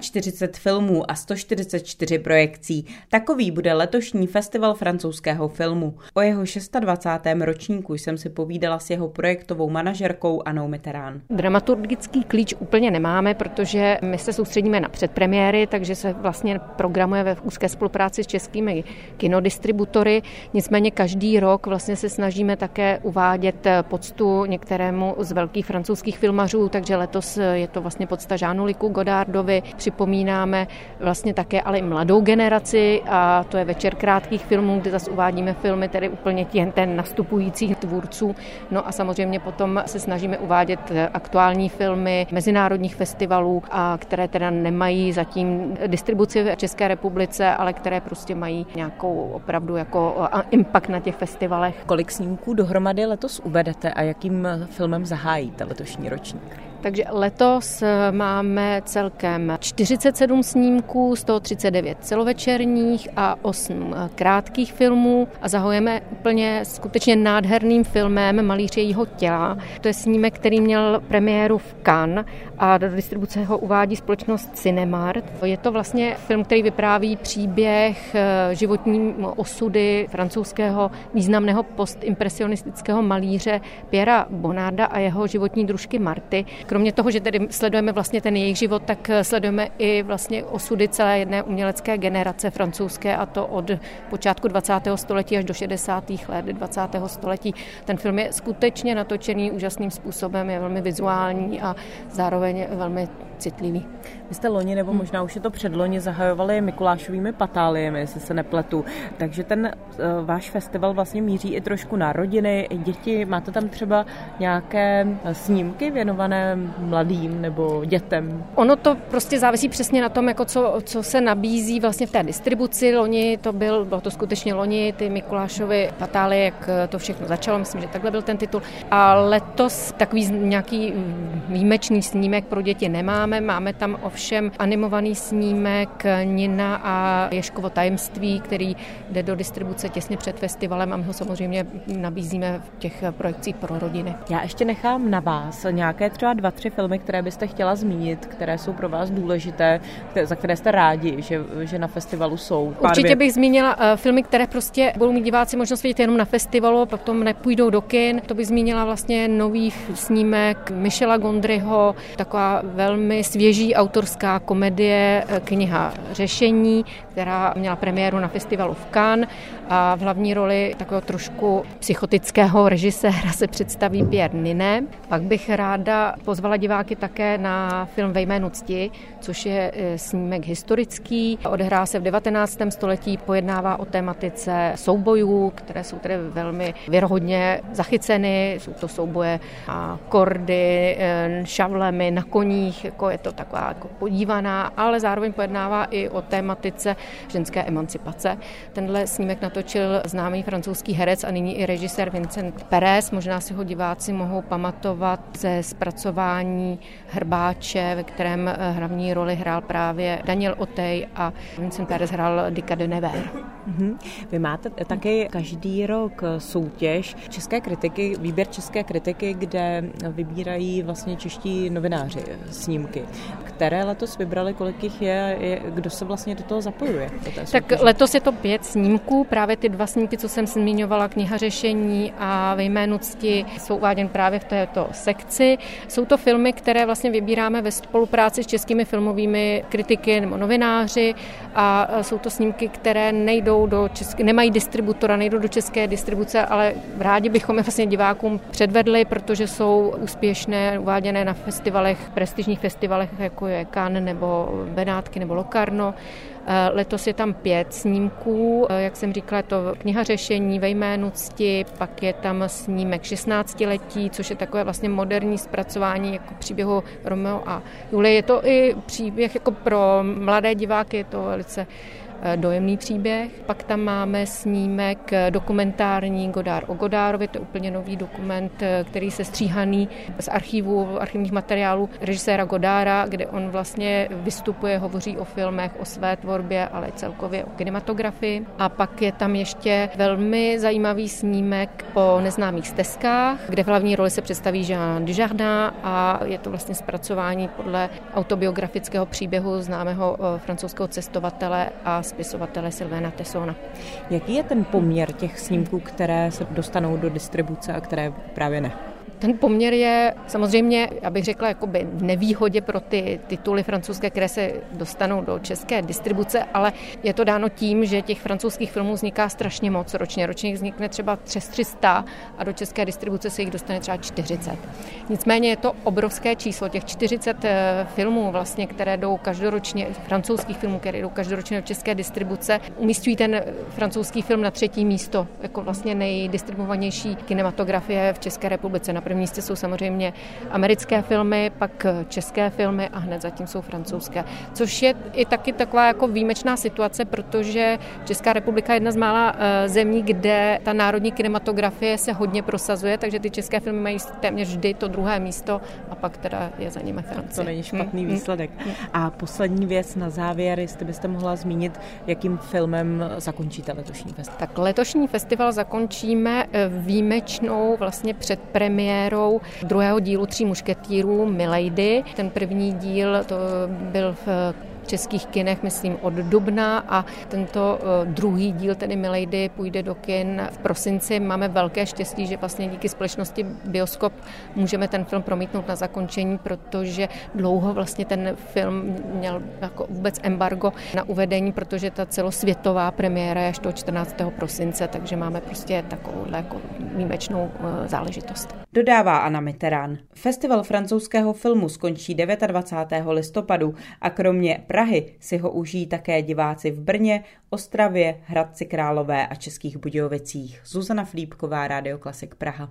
47 filmů a 144 projekcí. Takový bude letošní festival francouzského filmu. O jeho 26. ročníku jsem si povídala s jeho projektovou manažerkou Anou Mitterán. Dramaturgický klíč úplně nemáme, protože my se soustředíme na předpremiéry, takže se vlastně programuje ve úzké spolupráci s českými kinodistributory. Nicméně každý rok vlastně se snažíme také uvádět poctu některému z velkých francouzských filmařů, takže letos je to vlastně podsta Žánu Liku Godardovi, oslavy. Připomínáme vlastně také ale i mladou generaci a to je večer krátkých filmů, kde zase uvádíme filmy tedy úplně těch ten nastupujících tvůrců. No a samozřejmě potom se snažíme uvádět aktuální filmy mezinárodních festivalů, a které teda nemají zatím distribuci v České republice, ale které prostě mají nějakou opravdu jako impact na těch festivalech. Kolik snímků dohromady letos uvedete a jakým filmem zahájíte letošní ročník? Takže letos eh, máme celkem 47 snímků, 139 celovečerních a 8 eh, krátkých filmů a zahojeme úplně skutečně nádherným filmem Malíř jejího těla. To je snímek, který měl premiéru v Cannes a do distribuce ho uvádí společnost Cinemart. Je to vlastně film, který vypráví příběh eh, životní osudy francouzského významného postimpresionistického malíře Piera Bonarda a jeho životní družky Marty. Kromě toho, že tedy sledujeme vlastně ten jejich život, tak eh, sledujeme i vlastně osudy celé jedné umělecké generace francouzské a to od počátku 20. století až do 60. let 20. století. Ten film je skutečně natočený úžasným způsobem, je velmi vizuální a zároveň velmi citlivý. Vy jste loni, nebo možná už je to předloni, zahajovali Mikulášovými patáliemi, jestli se nepletu. Takže ten uh, váš festival vlastně míří i trošku na rodiny, i děti. Máte tam třeba nějaké snímky věnované mladým nebo dětem? Ono to prostě závisí přesně na tom, jako co, co se nabízí vlastně v té distribuci. Loni to byl, bylo to skutečně loni, ty Mikulášovy patály, jak to všechno začalo, myslím, že takhle byl ten titul. A letos takový nějaký výjimečný snímek pro děti nemáme. Máme tam ovšem animovaný snímek Nina a Ješkovo tajemství, který jde do distribuce těsně před festivalem a my ho samozřejmě nabízíme v těch projekcích pro rodiny. Já ještě nechám na vás nějaké třeba dva, tři filmy, které byste chtěla zmínit, které jsou pro vás důležité, za které jste rádi, že, že na festivalu jsou. Určitě bych zmínila uh, filmy, které prostě budou mít diváci možnost vidět jenom na festivalu, potom nepůjdou do kin. To bych zmínila vlastně nový snímek Michela Gondryho, taková velmi svěží autorská komedie, eh, kniha Řešení, která měla premiéru na festivalu v Cannes a v hlavní roli takového trošku psychotického režiséra se představí Pierre Nine. Pak bych ráda pozvala diváky také na film Ve jménu cti, což je e, snímek historický. Odehrá se v 19. století, pojednává o tématice soubojů, které jsou tedy velmi věrohodně zachyceny. Jsou to souboje a kordy, e, šavlemi na koních, jako je to taková jako podívaná, ale zároveň pojednává i o tématice ženské emancipace. Tenhle snímek natočil známý francouzský herec a nyní i režisér Vincent Perez. Možná si ho diváci mohou pamatovat ze zpracování Hrbáče, ve kterém eh, hlavní roli hrál právě Daniel Otej a Vincent Perez hrál Dika de Nevers. Mm-hmm. Vy máte taky každý rok soutěž české kritiky, výběr české kritiky, kde vybírají vlastně čeští novináři snímky. Které letos vybrali, kolik jich je, je kdo se vlastně do toho zapojuje? Do tak letos je to pět snímků, právě ty dva snímky, co jsem zmiňovala, kniha řešení a ve jménu cti, jsou uváděn právě v této sekci. Jsou to filmy, které vlastně vybíráme ve spolupráci s českými filmovými kritiky nebo novináři a jsou to snímky, které nejdou do české, nemají distributora, nejdou do české distribuce, ale rádi bychom je vlastně divákům předvedli, protože jsou úspěšné, uváděné na festivalech, prestižních festivalech, jako je Cannes nebo Benátky nebo Locarno. Eh, letos je tam pět snímků, eh, jak jsem říkala, to kniha řešení ve jménu cti, pak je tam snímek 16 letí, což je takové vlastně moderní zpracování jako příběhu Romeo a Julie. Je to i příběh jako pro mladé diváky, je to velice dojemný příběh. Pak tam máme snímek dokumentární Godár o Godárovi, to je úplně nový dokument, který se stříhaný z archivu, archivních materiálů režiséra Godára, kde on vlastně vystupuje, hovoří o filmech, o své tvorbě, ale celkově o kinematografii. A pak je tam ještě velmi zajímavý snímek po neznámých stezkách, kde v hlavní roli se představí Jean Dujardin a je to vlastně zpracování podle autobiografického příběhu známého eh, francouzského cestovatele a spisovatele Sylvaina Tessona. Jaký je ten poměr těch snímků, které se dostanou do distribuce a které právě ne? Ten poměr je samozřejmě, abych řekla, jakoby v nevýhodě pro ty tituly francouzské, které se dostanou do české distribuce, ale je to dáno tím, že těch francouzských filmů vzniká strašně moc ročně. Ročně jich vznikne třeba přes 300 a do české distribuce se jich dostane třeba 40. Nicméně je to obrovské číslo. Těch 40 eh, filmů, vlastně, které jdou každoročně, francouzských filmů, které jdou každoročně do české distribuce, umístují ten francouzský film na třetí místo, jako vlastně nejdistribuovanější kinematografie v České republice. Na prvním místě jsou samozřejmě americké filmy, pak české filmy a hned zatím jsou francouzské. Což je i taky taková jako výjimečná situace, protože Česká republika je jedna z mála eh, zemí, kde ta národní kinematografie se hodně prosazuje, takže ty české filmy mají téměř vždy to druhé místo a pak teda je za nimi Francie. To není špatný hmm. výsledek. Hmm. A poslední věc na závěr, jestli byste mohla zmínit, jakým filmem zakončíte letošní festival? Tak letošní festival zakončíme eh, výjimečnou vlastně předpremiérou premiérou druhého dílu Tří mušketýrů Milady. Ten první díl to byl v českých kinech, myslím, od dubna a tento eh, druhý díl, tedy Milady, půjde do kin v prosinci. Máme velké štěstí, že vlastně díky společnosti Bioskop můžeme ten film promítnout na zakončení, protože dlouho vlastně ten film měl jako vůbec embargo na uvedení, protože ta celosvětová premiéra je až do 14. prosince, takže máme prostě takovou jako výjimečnou eh, záležitost. Dodává Anna Mitterrand. Festival francouzského filmu skončí 29. listopadu a kromě Prahy si ho užijí také diváci v Brně, Ostravě, Hradci Králové a Českých Budějovicích. Zuzana Flípková, Radio Klasik Praha.